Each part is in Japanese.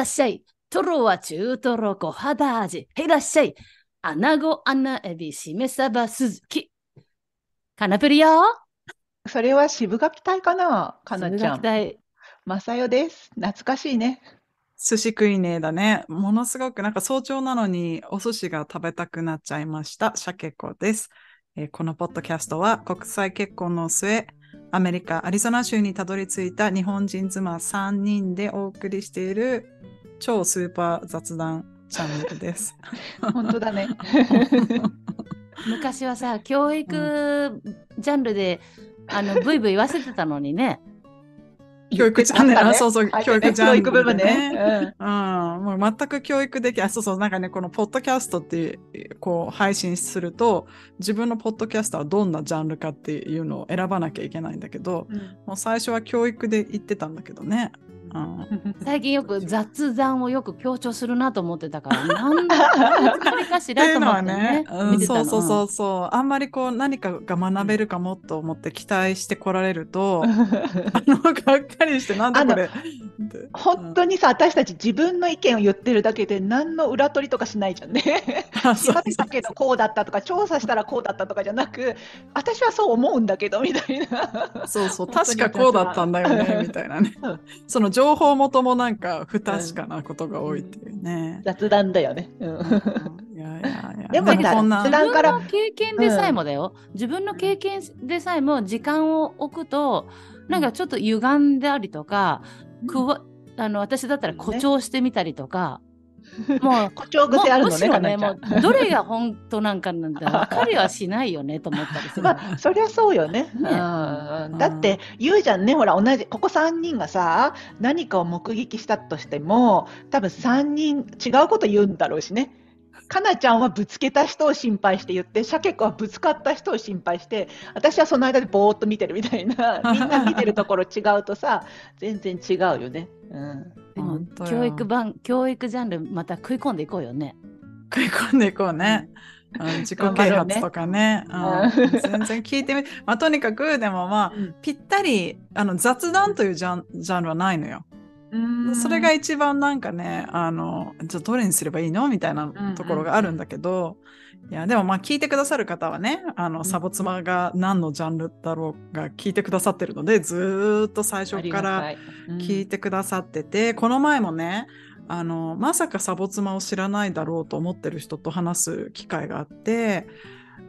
らっしゃい。トロは中トロ小肌味。へいらっしゃい。アナゴ、アナエビ、しめさば、すずき。カナプリよ。それは渋垣隊かなかなちゃん。隊。まさよです。懐かしいね。寿司食いねだね。ものすごくなんか早朝なのにお寿司が食べたくなっちゃいました。シャケ子です、えーこのポッドキャストは国際結婚の末、アメリカ・アリゾナ州にたどり着いた日本人妻3人でお送りしている超スーパー雑談チャンネルです。本当だね。昔はさ、教育ジャンルで、あの、ブイブイ言わせてたのにね。教育チャンネル、ねあそうそう、あ教育チャンネル、教育部分ね。うん、もう全く教育でき、あ、そうそう、なんかね、このポッドキャストって、こう、配信すると、自分のポッドキャストはどんなジャンルかっていうのを選ばなきゃいけないんだけど、うんもう最初は教育で言ってたんだけどね。うん、最近よく雑談をよく強調するなと思ってたから、なんだ、これかしらと思ってね、、ねうん。そうそうそうそう、あんまりこう何かが学べるかもと思って期待してこられると、あの、がっかりして、なんだこれ。本当にさ、私たち自分の意見を言ってるだけで何の裏取りとかしないじゃんね。あそう調べたけどこうだったとか、調査したらこうだったとかじゃなく、私はそう思うんだけどみたいな。そうそう、確かこうだったんだよね、みたいなねうん。その情報元もなんか不確かなことが多いっていうね。雑談だよね。うん。いやいやいや。でもさこんな。雑談自分の経験でさえもだよ、自分の経験でさえも時間を置くとなんかちょっと歪んでありとか、くわあの私だったら誇張してみたりとか、もう誇張癖あるのね、もうんどれが本当なんかなんて分かりはしないよねと思ったりする。まあ、そりゃそうよね。ねだって言うじゃんね、ほら、同じ、ここ3人がさ、何かを目撃したとしても、多分3人違うこと言うんだろうしね。かなちゃんはぶつけた人を心配して言って、シャケ子はぶつかった人を心配して、私はその間でぼーっと見てるみたいな、みんな見てるところ違うとさ、全然違うよね。うん。教育版教育ジャンルまた食い込んでいこうよね。食い込んでいこうね。うん自己啓発とかね。ねうん全然聞いてみ、まあ、とにかく、でもまあ、うんぴったり、あの、雑談というジャンジャンルはないのよ。うん。それが一番なんかね、あの、じゃあどれにすればいいの？みたいなところがあるんだけど、いや、でもまあ聞いてくださる方はね、あの、ん。サボ妻が何のジャンルだろうが聞いてくださってるので、ずーっと最初から聞いてくださってて、この前もね、あの、まさかサボ妻を知らないだろうと思ってる人と話す機会があって、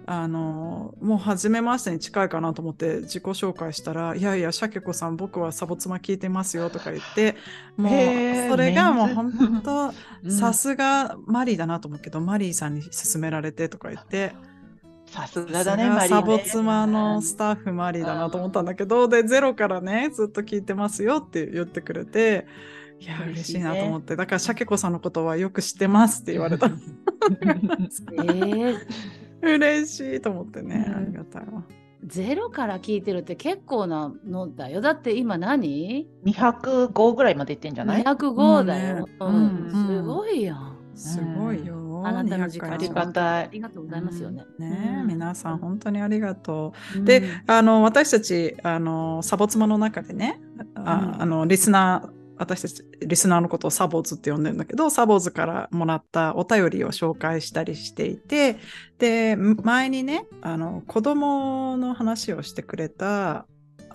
あの、もう初めましてに近いかなと思って自己紹介したら、いやいや、シャケ子さん、僕はサボ妻聞いてますよとか言って、もう、それがもう本当、うん。さすがマリーだなと思うけど、マリーさんに勧められてとか言って、さすがだね、マリー、ね。サボ妻のスタッフマリーだなと思ったんだけど、で、ゼロからね、ずっと聞いてますよって言ってくれて、いや、嬉しいなと思って、だから、シャケ子さんのことはよく知ってますって言われた。えー、嬉しいと思ってね、うんありがたいわ。ゼロから聞いてるって結構なのだよ。だって今何？205ぐらいまでいってんじゃない ?205 だよ。ううんねうんすごいよ。すごいよ。あなたの時間200あり回がたいありがとうございますよね。ね、うん皆さん本当にありがとう。うんで、あの、私たち、あの、サボ妻の中でね、あうんあの、リスナー、私たち、リスナーのことをサボーズって呼んでるんだけど、サボーズからもらったお便りを紹介したりしていて、で、前にね、あの、子供の話をしてくれた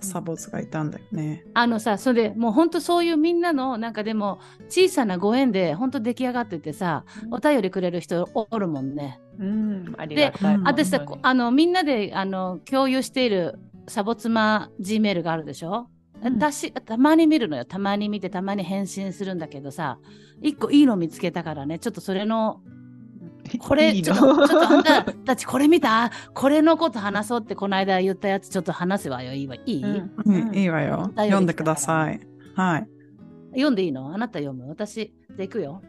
サボーズがいたんだよね。あのさ、それでもう本当そういうみんなのなんかでも小さなご縁で本当出来上がっててさ、お便りくれる人おるもんね。うん、ありがたい。で私さ、あのみんなであの共有しているサボ妻 G メールがあるでしょ、うん私たまに見るのよ。たまに見てたまに返信するんだけどさ。一個いいの見つけたからね。ちょっとそれの これいいちょっとのちょっとあんたたちこれ見た？これのこと話そうってこの間言ったやつちょっと話せばよ。いいわ。いい、うん。うん。いいわよ。読んでください。はい。読んでいいの？あなた読む？私、じゃあ行くよ。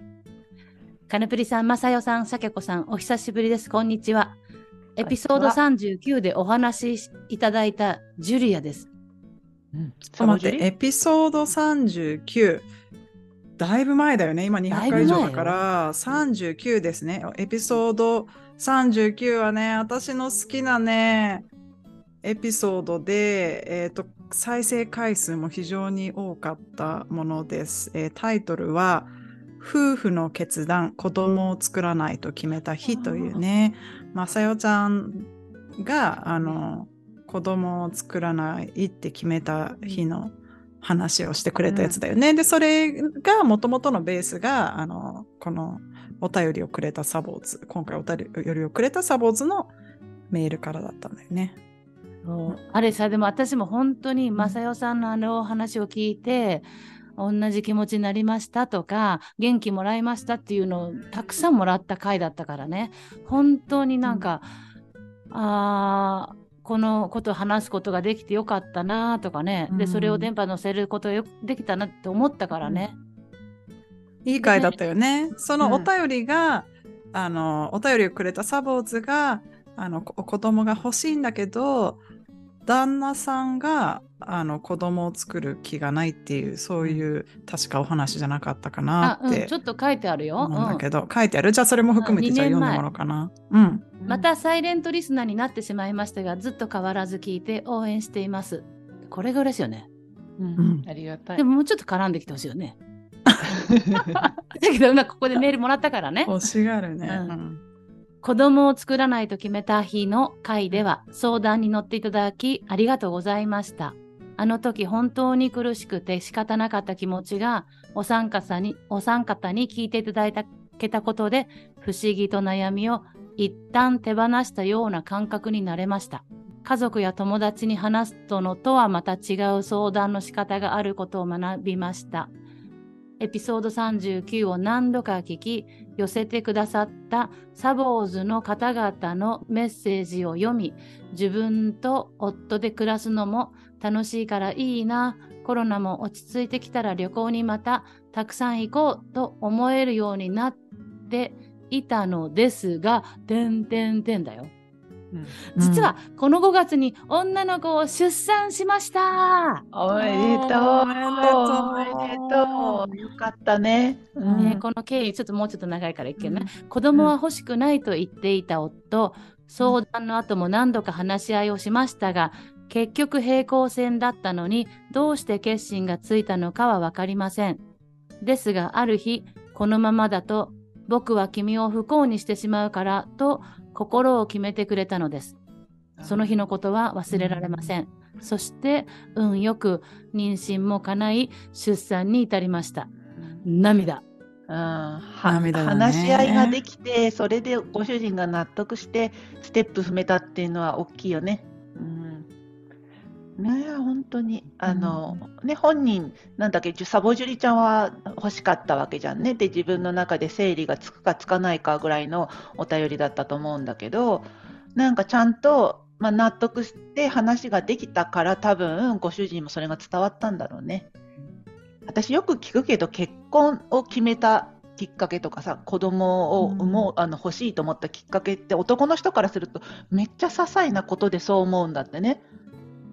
カネプリさん、マサヨさん、シャケコさん、お久しぶりです。こんにちは。エピソード39でお話しいただいたジュリアです。うんちょっと待って、エピソード39。だいぶ前だよね。今200回以上だから、39ですね。エピソード39はね、私の好きなね、エピソードで、えっ、と、再生回数も非常に多かったものです。えータイトルは、夫婦の決断、子供を作らないと決めた日というね、まさよちゃんが、あの、子供を作らないって決めた日の話をしてくれたやつだよね。うん、で、それがもともとのベースが、あの、このお便りをくれたサボーズ、今回お便りをくれたサボーズのメールからだったんだよね。あれさ、でも私も本当に正代さんのあの話を聞いて、同じ気持ちになりましたとか、元気もらいましたっていうのをたくさんもらった回だったからね、本当になんか、うん、あこのことを話すことができてよかったなとかね、で、それを電波載せることよできたなって思ったからね。いい回だったよね。そのお便りが、うん、あの、お便りをくれたサボーズが、あの、子供が欲しいんだけど、旦那さんがあの子供を作る気がないっていうそういう確かお話じゃなかったかなって、うん、ちょっと書いてあるよ。思うんだけど、うん、書いてある？じゃあそれも含めてじゃあ読んでもらおうかな。うん、またサイレントリスナーになってしまいましたがずっと変わらず聞いて応援しています。これが嬉しいよね。うん、ありがたい。でももうちょっと絡んできてほしいよね。だけどここでメールもらったからね。欲しがるね。うん子供を作らないと決めた日の回では相談に乗っていただきありがとうございました。あの時本当に苦しくて仕方なかった気持ちがお三方にお三方に聞いていただいたけたことで不思議と悩みを一旦手放したような感覚になれました。家族や友達に話すとのとはまた違う相談の仕方があることを学びました。エピソード39を何度か聞き、寄せてくださったサボーズの方々のメッセージを読み、自分と夫で暮らすのも楽しいからいいな、コロナも落ち着いてきたら旅行にまたたくさん行こうと思えるようになっていたのですが、てんてんてんだよ。実はこの5月に女の子を出産しました。おめでとう。おめでとう。よかったね。うん、ねこの経緯、ちょっともうちょっと長いからいけない、うん、子供は欲しくないと言っていた夫、相談の後も何度か話し合いをしましたが、結局平行線だったのに、どうして決心がついたのかは分かりません。ですが、ある日、このままだと、僕は君を不幸にしてしまうからと心を決めてくれたのです。その日のことは忘れられません。そして、運よく妊娠も叶い、出産に至りました。涙。うん、涙ね、話し合いができて、それでご主人が納得して、ステップ踏めたっていうのは大きいよね。ね本当にあの、うん、ね本人なんだっけサボジュリちゃんは欲しかったわけじゃんねで自分の中で整理がつくかつかないかぐらいのお便りだったと思うんだけどなんかちゃんと、まあ、納得して話ができたから多分ご主人もそれが伝わったんだろうね。私よく聞くけど結婚を決めたきっかけとかさ子供を産もう、あの欲しいと思ったきっかけって男の人からするとめっちゃ些細なことでそう思うんだってね。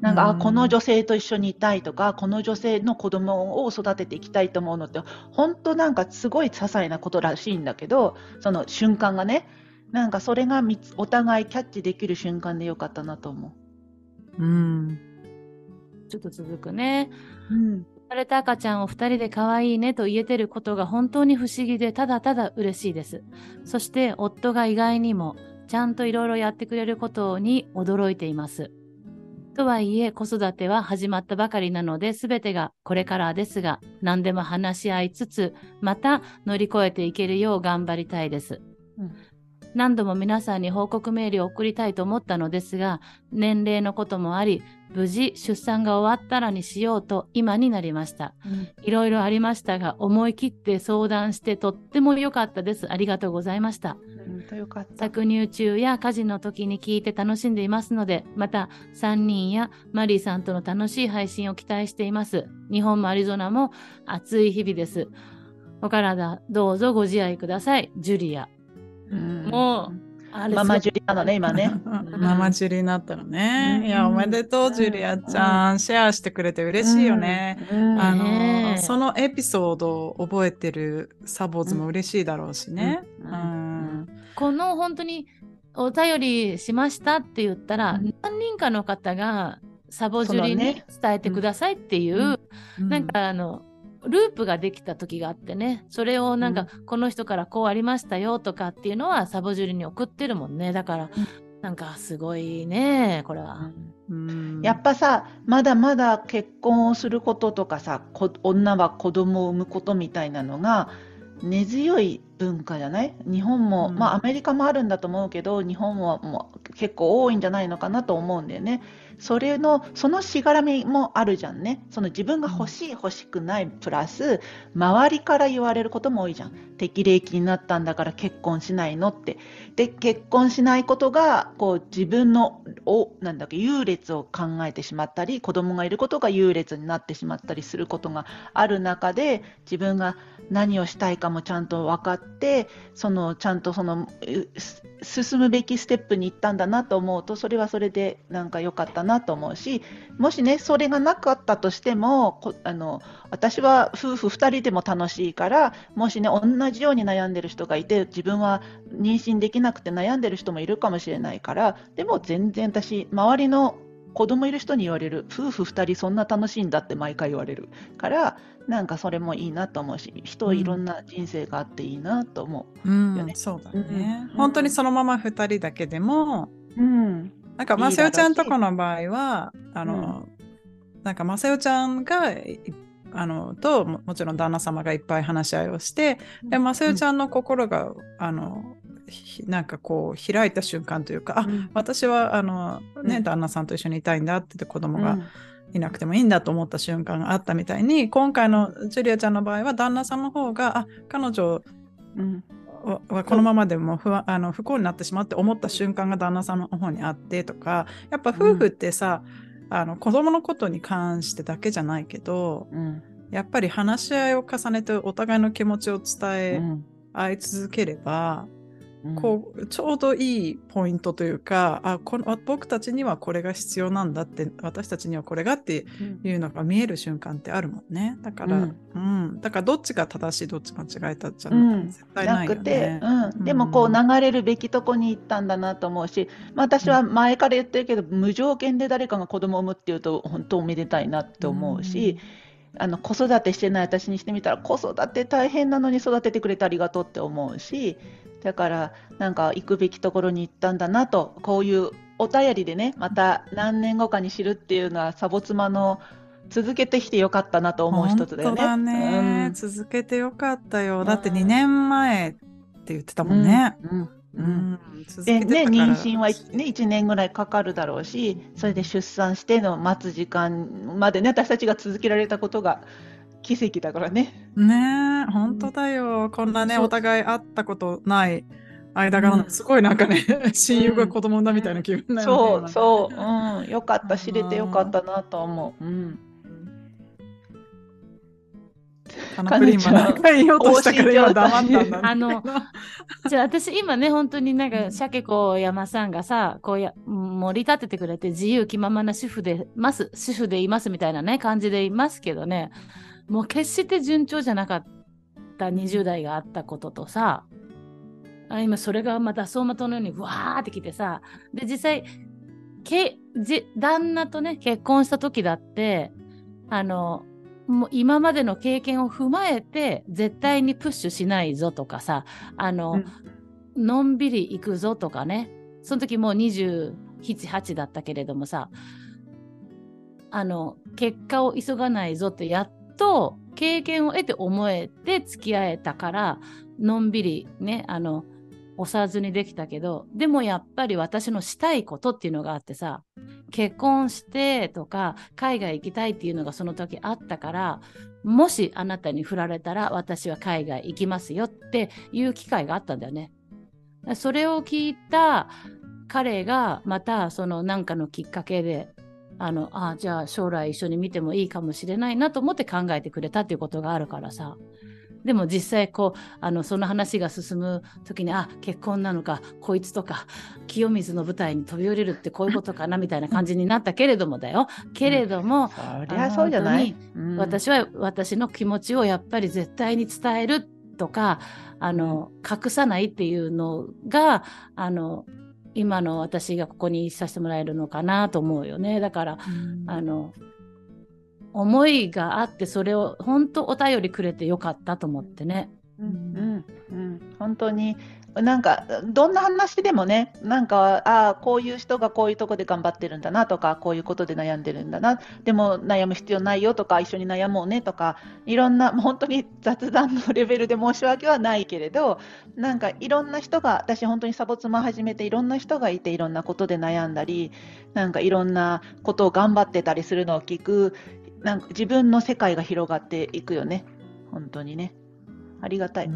なんか、あこの女性と一緒にいたいとかこの女性の子供を育てていきたいと思うのって本当なんかすごい些細なことらしいんだけどその瞬間がねなんかそれがお互いキャッチできる瞬間でよかったなと思う。うん、ちょっと続くね。うん生まれた赤ちゃんを2人で可愛いねと言えてることが本当に不思議でただただ嬉しいです。そして夫が意外にもちゃんといろいろやってくれることに驚いています。とはいえ、子育ては始まったばかりなので、すべてがこれからですが、何でも話し合いつつ、また乗り越えていけるよう頑張りたいです。うん、何度も皆さんに報告メールを送りたいと思ったのですが、年齢のこともあり、無事出産が終わったらにしようと今になりました。いろいろありましたが、思い切って相談してとっても良かったです。ありがとうございました。当よかった。搾乳中や家事の時に聞いて楽しんでいますので、また3人やマリーさんとの楽しい配信を期待しています。日本もアリゾナも暑い日々です。お体どうぞご自愛ください。ジュリア。うん、もう、ママジュリなのね、今ね。ママジュリになったのね。いや、おめでとう、ジュリアちゃん。シェアしてくれて嬉しいよね。あの、そのエピソードを覚えてるサボーズも嬉しいだろうしね。この本当にお便りしましたって言ったら、何人かの方がサボジュリに伝えてくださいっていう、なんかあの、ループができた時があってね、それをなんか、この人からこうありましたよとかっていうのはサボジュリに送ってるもんね。だから、なんかすごいね、これは。やっぱさ、まだまだ結婚をすることとかさ、女は子供を産むことみたいなのが根強い文化じゃない？日本も、うん、まあアメリカもあるんだと思うけど、日本はもう結構多いんじゃないのかなと思うんだよね。それの、そのしがらみもあるじゃんね。その自分が欲しい欲しくないプラス、周りから言われることも多いじゃん。適齢期になったんだから結婚しないのって。で、結婚しないことが、こう自分の、お、なんだっけ、優劣を考えてしまったり、子供がいることが優劣になってしまったりすることがある中で、自分が何をしたいかもちゃんと分かって、その、ちゃんとその、進むべきステップに行ったんだなと思うと、それはそれでなんか良かったなと思うし、もしね、それがなかったとしても、あの私は夫婦2人でも楽しいから、もしね、同じように悩んでる人がいて、自分は妊娠できなくて悩んでる人もいるかもしれないから、でも全然私、周りの子供いる人に言われる、夫婦2人そんな楽しいんだって毎回言われるから、なんかそれもいいなと思うし、人いろんな人生があっていいなと思う、ね、うん、そうだね、うん、本当にそのまま2人だけでも、うん、なんか、まさよちゃんとこの場合は、あの、うん、なんか、まさよちゃんが、あの、とも、もちろん旦那様がいっぱい話し合いをして、で、まさよちゃんの心が、あの、なんかこう開いた瞬間というか、うん、あ私はあの、ね、旦那さんと一緒にいたいんだって言って子供がいなくてもいいんだと思った瞬間があったみたいに今回のジュリアちゃんの場合は旦那さんの方があ彼女はこのままでも不あの不幸になってしまうって思った瞬間が旦那さんの方にあってとかやっぱ夫婦ってさ、うん、あの子供のことに関してだけじゃないけど、うん、やっぱり話し合いを重ねてお互いの気持ちを伝え合い続ければ、こうちょうどいいポイントというかあこの僕たちにはこれが必要なんだって私たちにはこれがっていうのが見える瞬間ってあるもんね。だから、うん、うん、だからどっちが正しいどっち間違えたじゃなくて、絶対ないよね、うん、でもこう流れるべきとこに行ったんだなと思うし、まあ、私は前から言ってるけど、無条件で誰かが子供を産むっていうと本当おめでたいなって思うし、あの子育てしてない私にしてみたら子育て大変なのに育ててくれてありがとうって思うしだからなんか行くべきところに行ったんだなとこういうお便りでねまた何年後かに知るっていうのはサボ妻の続けてきてよかったなと思う一つだよね。だね、うん、続けてよかったよ。だって2年前って言ってたもんね。うん、うん。うん、でね、妊娠は、ね、1年ぐらいかかるだろうしそれで出産しての待つ時間までね私たちが続けられたことが奇跡だからね。ねえ、本当だよ。こんなね、お互い会ったことない間柄、すごいなんかね、親友が子供だみたいな気分だよね。そう、そう、うん、よかった、知れてよかったなと思う。うん。カナプリンは何か言おうとしたから今黙ったんだ、ね、あの、じゃあ私今ね、本当になんか、シャケ子山さんがさ、こうや、盛り立ててくれて自由気ままな主婦でます、主婦でいますみたいなね、感じでいますけどね、もう決して順調じゃなかった20代があったこととさ、あ今それがまた走馬灯のようにわーってきてさ、で、実際、けじ旦那とね、結婚した時だって、あの、もう今までの経験を踏まえて、絶対にプッシュしないぞとかさ、あの、うん、のんびり行くぞとかね、その時もう27、8だったけれどもさ、あの、結果を急がないぞってやっと経験を得て思えて付き合えたから、のんびりね、あの、押さずにできたけど、でもやっぱり私のしたいことっていうのがあってさ、結婚してとか、海外行きたいっていうのがその時あったから、もしあなたに振られたら私は海外行きますよっていう機会があったんだよね。それを聞いた彼がまたその何かのきっかけであの、あじゃあ将来一緒に見てもいいかもしれないなと思って考えてくれたっていうことがあるからさ。でも実際こう、あの、その話が進む時に、あ、結婚なのか、こいつとか、清水の舞台に飛び降りるってこういうことかな、みたいな感じになったけれどもだよ。けれども、そりゃそうじゃない、うん、私は私の気持ちをやっぱり絶対に伝えるとか、あの、隠さないっていうのが、あの、今の私がここにさせてもらえるのかなと思うよね。だから、うん、あの、思いがあってそれを本当お便りくれてよかったと思ってね。うんうんうん、本当になんかどんな話でもねなんかああこういう人がこういうとこで頑張ってるんだなとかこういうことで悩んでるんだなでも悩む必要ないよとか一緒に悩もうねとかいろんな本当に雑談のレベルで申し訳はないけれどなんかいろんな人が私本当にサボ妻始めていろんな人がいていろんなことで悩んだりなんかいろんなことを頑張ってたりするのを聞くなんか自分の世界が広がっていくよね。本当にね。ありがたい。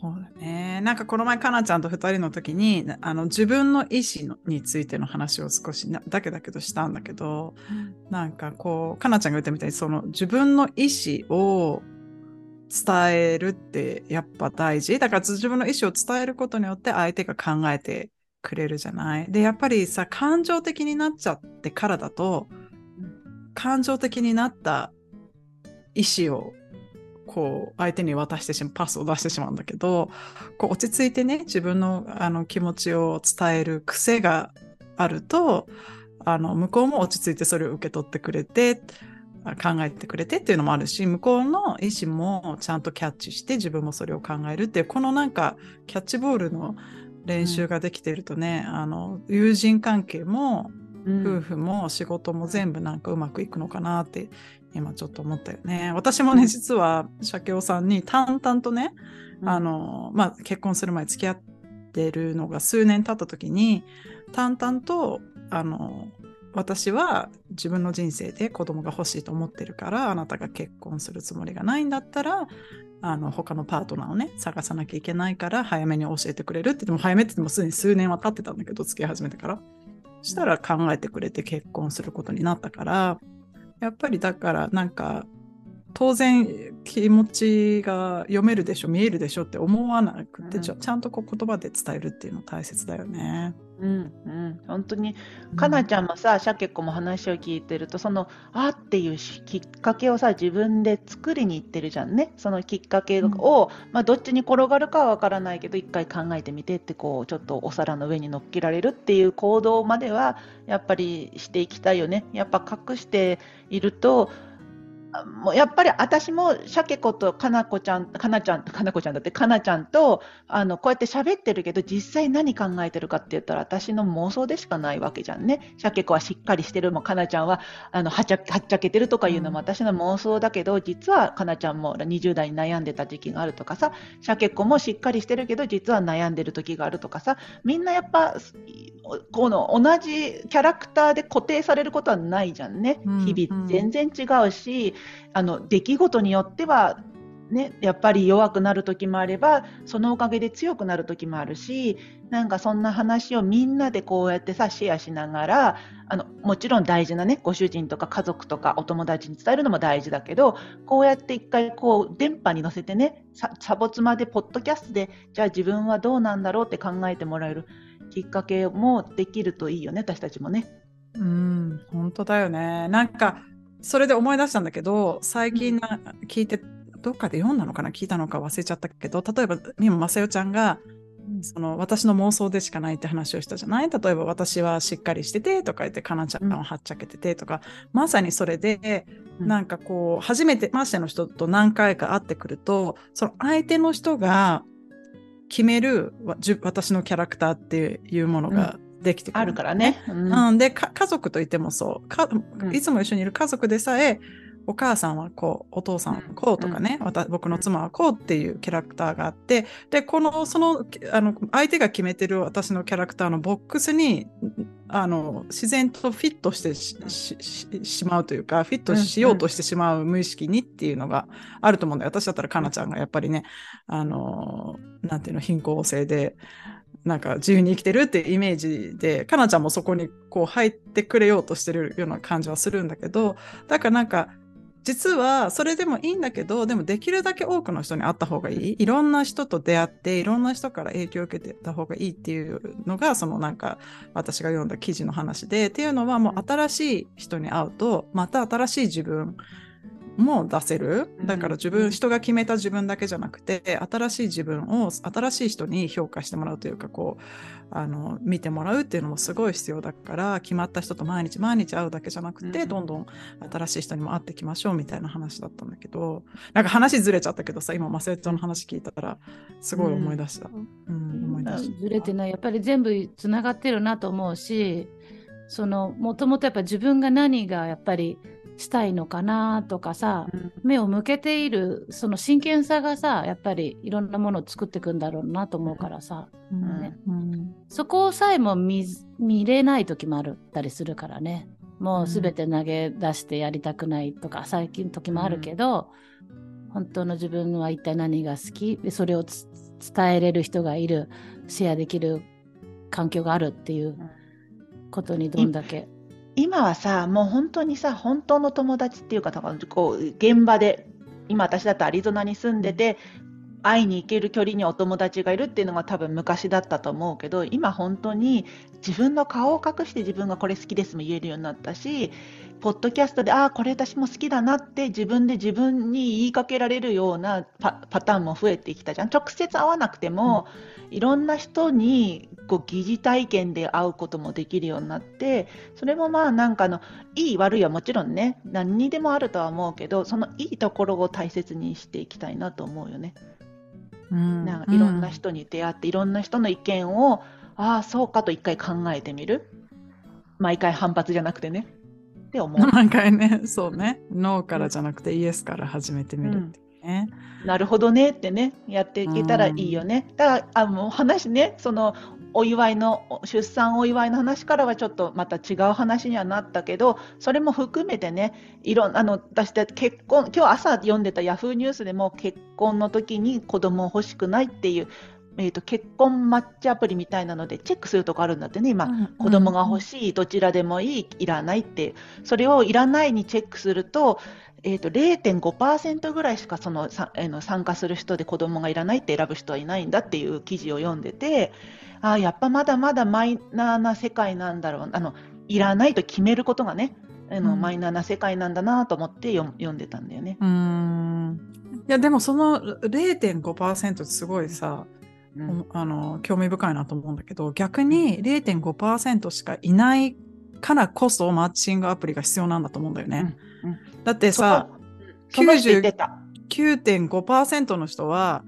そうだね。なんかこの前、かなちゃんと2人の時に、あの自分の意思についての話を少しだけだけどしたんだけど、うん、なんかこう、かなちゃんが言ったみたいに、その自分の意思を伝えるってやっぱ大事。だから自分の意思を伝えることによって相手が考えてくれるじゃない。で、やっぱりさ、感情的になっちゃってからだと、感情的になった意思をこう相手に渡してしまうパスを出してしまうんだけどこう落ち着いてね自分のあの気持ちを伝える癖があるとあの向こうも落ち着いてそれを受け取ってくれて考えてくれてっていうのもあるし向こうの意思もちゃんとキャッチして自分もそれを考えるっていうこのなんかキャッチボールの練習ができてるとね、うん、あの友人関係も夫婦も仕事も全部なんかうまくいくのかなって今ちょっと思ったよね。私もね、実は、鮭尾さんに淡々とね、うん、あの、まあ、結婚する前付き合ってるのが数年経った時に、淡々と、あの、私は自分の人生で子供が欲しいと思ってるから、あなたが結婚するつもりがないんだったら、あの、他のパートナーをね、探さなきゃいけないから、早めに教えてくれるって言っても、早めって言ってもすでに数年は経ってたんだけど、付き合い始めてから。したら考えてくれて結婚することになったから、やっぱりだからなんか当然気持ちが読めるでしょ見えるでしょって思わなくて、うん、ちゃんとこう言葉で伝えるっていうの大切だよね。うん。うん。本当に。かなちゃんもさ、うん、シャケ子も話を聞いてるとそのあっていうきっかけをさ自分で作りに行ってるじゃんね。そのきっかけを、うん、まあ、どっちに転がるかはわからないけど一回考えてみてってこうちょっとお皿の上に乗っけられるっていう行動まではやっぱりしていきたいよね。やっぱ隠しているともうやっぱり私も鮭子とかなこちゃん、かなちゃん、かなこちゃんだって、かなちゃんと、あの、こうやって喋ってるけど、実際何考えてるかって言ったら、私の妄想でしかないわけじゃんね。鮭子はしっかりしてるも、かなちゃんは、あの、はちゃ、はっちゃけてるとかいうのも私の妄想だけど、実はかなちゃんも20代に悩んでた時期があるとかさ、鮭子もしっかりしてるけど、実は悩んでる時があるとかさ、みんなやっぱ、この同じキャラクターで固定されることはないじゃんね。日々全然違うし、あの出来事によってはね、やっぱり弱くなる時もあればそのおかげで強くなる時もあるしなんかそんな話をみんなでこうやってさシェアしながらあのもちろん大事なねご主人とか家族とかお友達に伝えるのも大事だけどこうやって一回こう電波に乗せてねサボツマでポッドキャストでじゃあ自分はどうなんだろうって考えてもらえるきっかけもできるといいよね私たちもね。うん本当だよねなんかそれで思い出したんだけど、最近な聞いて、どっかで読んだのかな聞いたのか忘れちゃったけど、例えば、今、まさよちゃんが、その私の妄想でしかないって話をしたじゃない？例えば私はしっかりしててとか言ってかなちゃんをはっちゃけててとか、うん、まさにそれで、なんかこう初めてましての人と何回か会ってくるとその相手の人が決める私のキャラクターっていうものができてくる、あるからね。うん、うん、で家族といってもそう。か、いつも一緒にいる家族でさえ、お母さんはこう、お父さんはこうとかね、うん、僕の妻はこうっていうキャラクターがあって、で、この、その、あの、相手が決めてる私のキャラクターのボックスに、あの、自然とフィットしてしまうというか、フィットしようとしてしまう無意識にっていうのがあると思うんだよ。私だったらかなちゃんがやっぱりね、あの、なんていうの、貧困性で、なんか自由に生きてるっていうイメージで、かなちゃんもそこにこう入ってくれようとしてるような感じはするんだけど、だからなんか、実はそれでもいいんだけど、でもできるだけ多くの人に会った方がいい。いろんな人と出会って、いろんな人から影響を受けてた方がいいっていうのが、そのなんか私が読んだ記事の話で、っていうのはもう新しい人に会うと、また新しい自分も出せる？だから自分、人が決めた自分だけじゃなくて、新しい自分を新しい人に評価してもらうというか、こう、あの、見てもらうっていうのもすごい必要だから、決まった人と毎日毎日会うだけじゃなくて、どんどん新しい人にも会っていきましょうみたいな話だったんだけど、なんか話ずれちゃったけどさ、今、マセちゃんの話聞いたら、すごい思い出した。うん、思い出した。ずれてない。やっぱり全部つながってるなと思うし、その、もともとやっぱ自分が何がやっぱり、したいのかなとかさ、うん、目を向けているその真剣さがさやっぱりいろんなものを作っていくんだろうなと思うからさ、うん。ねうん、そこさえも見見れない時もあったりするからね。もう全て投げ出してやりたくないとか最近時もあるけど、本当の自分は一体何が好き？でそれを伝えれる人がいるシェアできる環境があるっていうことにどんだけ。今はさ、もう本当にさ、本当の友達っていうか、こう現場で、今私だとアリゾナに住んでて、会いに行ける距離にお友達がいるっていうのが多分昔だったと思うけど今本当に自分の顔を隠して自分がこれ好きですも言えるようになったしポッドキャストでああこれ私も好きだなって自分で自分に言いかけられるようなパターンも増えてきたじゃん。直接会わなくても、うん、いろんな人にこう疑似体験で会うこともできるようになってそれもまあなんかのいい悪いはもちろんね何にでもあるとは思うけどそのいいところを大切にしていきたいなと思うよね。うん、なんかいろんな人に出会って、いろんな人の意見をああそうかと一回考えてみる。毎回反発じゃなくてねって思う。毎回ね、そうね。ノーからじゃなくてイエスから始めてみるってね。うん、なるほどねってね、やっていけたらいいよね。うん、だから、あの話ね、そのお祝いの、出産お祝いの話からはちょっとまた違う話にはなったけど、それも含めてね、いろんな、あの、私って結婚、今日朝読んでたヤフーニュースでも結婚の時に子供欲しくないっていうえーと、結婚マッチアプリみたいなのでチェックするとこあるんだってね。今、うん、子供が欲しい、どちらでもいいいらないって。それをいらないにチェックすると,、えーと、0.5%ぐらいしかそのさ、えー、の参加する人で子供がいらないって選ぶ人はいないんだっていう記事を読んでてあやっぱまだまだマイナーな世界なんだろうあのいらないと決めることがねあの、うん、マイナーな世界なんだなと思って読んでたんだよね。うん。いやでもその0.5%ってすごいさ、うん、あの興味深いなと思うんだけど逆に0.5%しかいないからこそマッチングアプリが必要なんだと思うんだよね。うんうん、だってさ99.5%の人は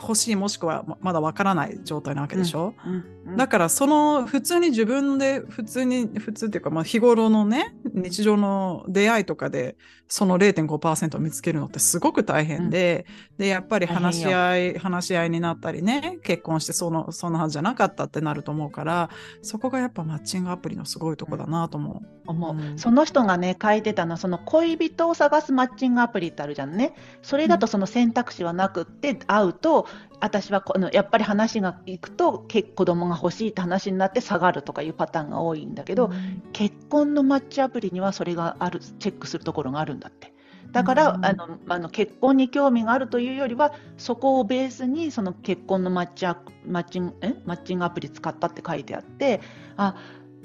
欲しいもしくはまだわからない状態なわけでしょ、うんうん、だからその普通に自分で普通に普通っていうかまあ日頃のね日常の出会いとかでその0.5%を見つけるのってすごく大変で、うん、でやっぱり話し合い話し合いになったりね結婚してそのそんなはずじゃなかったってなると思うからそこがやっぱマッチングアプリのすごいとこだなと思う。思う、その人がね書いてたのはその恋人を探すマッチングアプリってあるじゃんね。それだとその選択肢はなくって会うと私はこのやっぱり話がいくと子供が欲しいって話になって下がるとかいうパターンが多いんだけど、うん、結婚のマッチアプリにはそれがあるチェックするところがあるんだって。だから、うん、あのあの結婚に興味があるというよりはそこをベースにその結婚のマッチアマッチンえ？マッチングアプリ使ったって書いてあってあ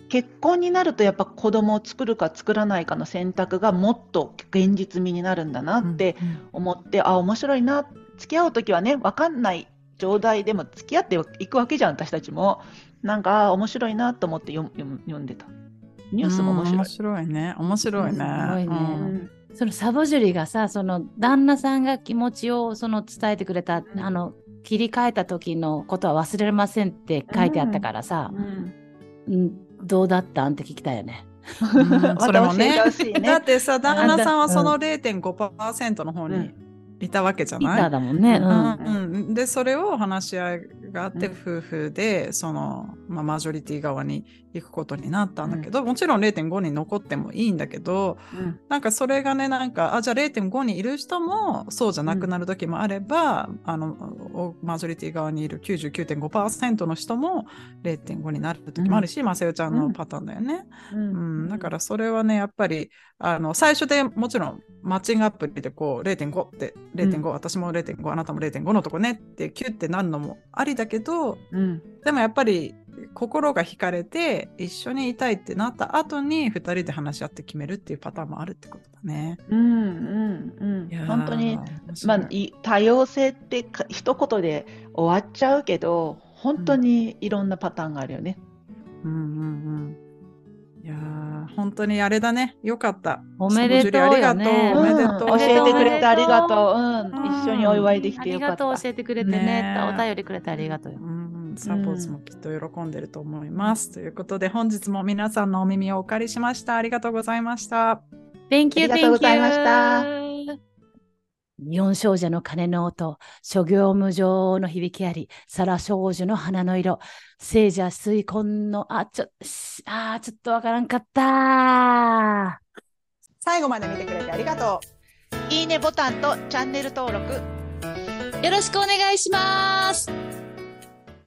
結婚になるとやっぱ子供を作るか作らないかの選択がもっと現実味になるんだなって思って、うん。うん、あ面白いな付き合う時はね分かんない状態でも付き合っていくわけじゃん私たちも。なんか面白いなと思って読読んでた。ニュースも面白い。面白いね。面白いね、いね、うん、そのサボジュリがさその旦那さんが気持ちをその伝えてくれた、うん、あの切り替えた時のことは忘れませんって書いてあったからさ、うん、うん、どうだったんって聞きたいよね。うん、それもね。だってさ旦那さんはその0.5%の方にいたわけじゃない？だもんね。うん、うん、でそれを話し合いがあって、夫婦でその、まあ、マジョリティ側に行くことになったんだけど、うん、もちろん0.5に残ってもいいんだけど、うん、なんかそれがねなんかあじゃあ0.5にいる人もそうじゃなくなる時もあれば、うん、あのマジョリティ側にいる99.5%の人も0.5になる時もあるし、まさよちゃんのパターンだよね、うん。だからそれはねやっぱりあの最初でもちろんマッチングアプリでこう0.5って0.5、私も0.5あなたも0.5のとこねってキュッてなるのもありだけど、でもやっぱり心が惹かれて一緒にいたいってなった後に2人で話し合って決めるっていうパターンもあるってことだね。うんうんうん。本当に、まあ、多様性って一言で終わっちゃうけど、本当にいろんなパターンがあるよね。うんうんうんいや本当にあれだね。よかった。おめでとう、ありがとう。おめでとう。教えてくれてありがとう。うん。一緒にお祝いできてよかった。ありがとう。教えてくれてね。お便りくれてありがとう。サポーツもきっと喜んでると思います。ということで、本日も皆さんのお耳をお借りしました。ありがとうございました。Thank you, ありがとうございました。四少女の鐘の音、諸行無常の響きあり、サラ少女の花の色、聖者水根の、あ、ちょ、あ、ちょっとわからんかった。最後まで見てくれてありがとう。いいねボタンとチャンネル登録。よろしくお願いします。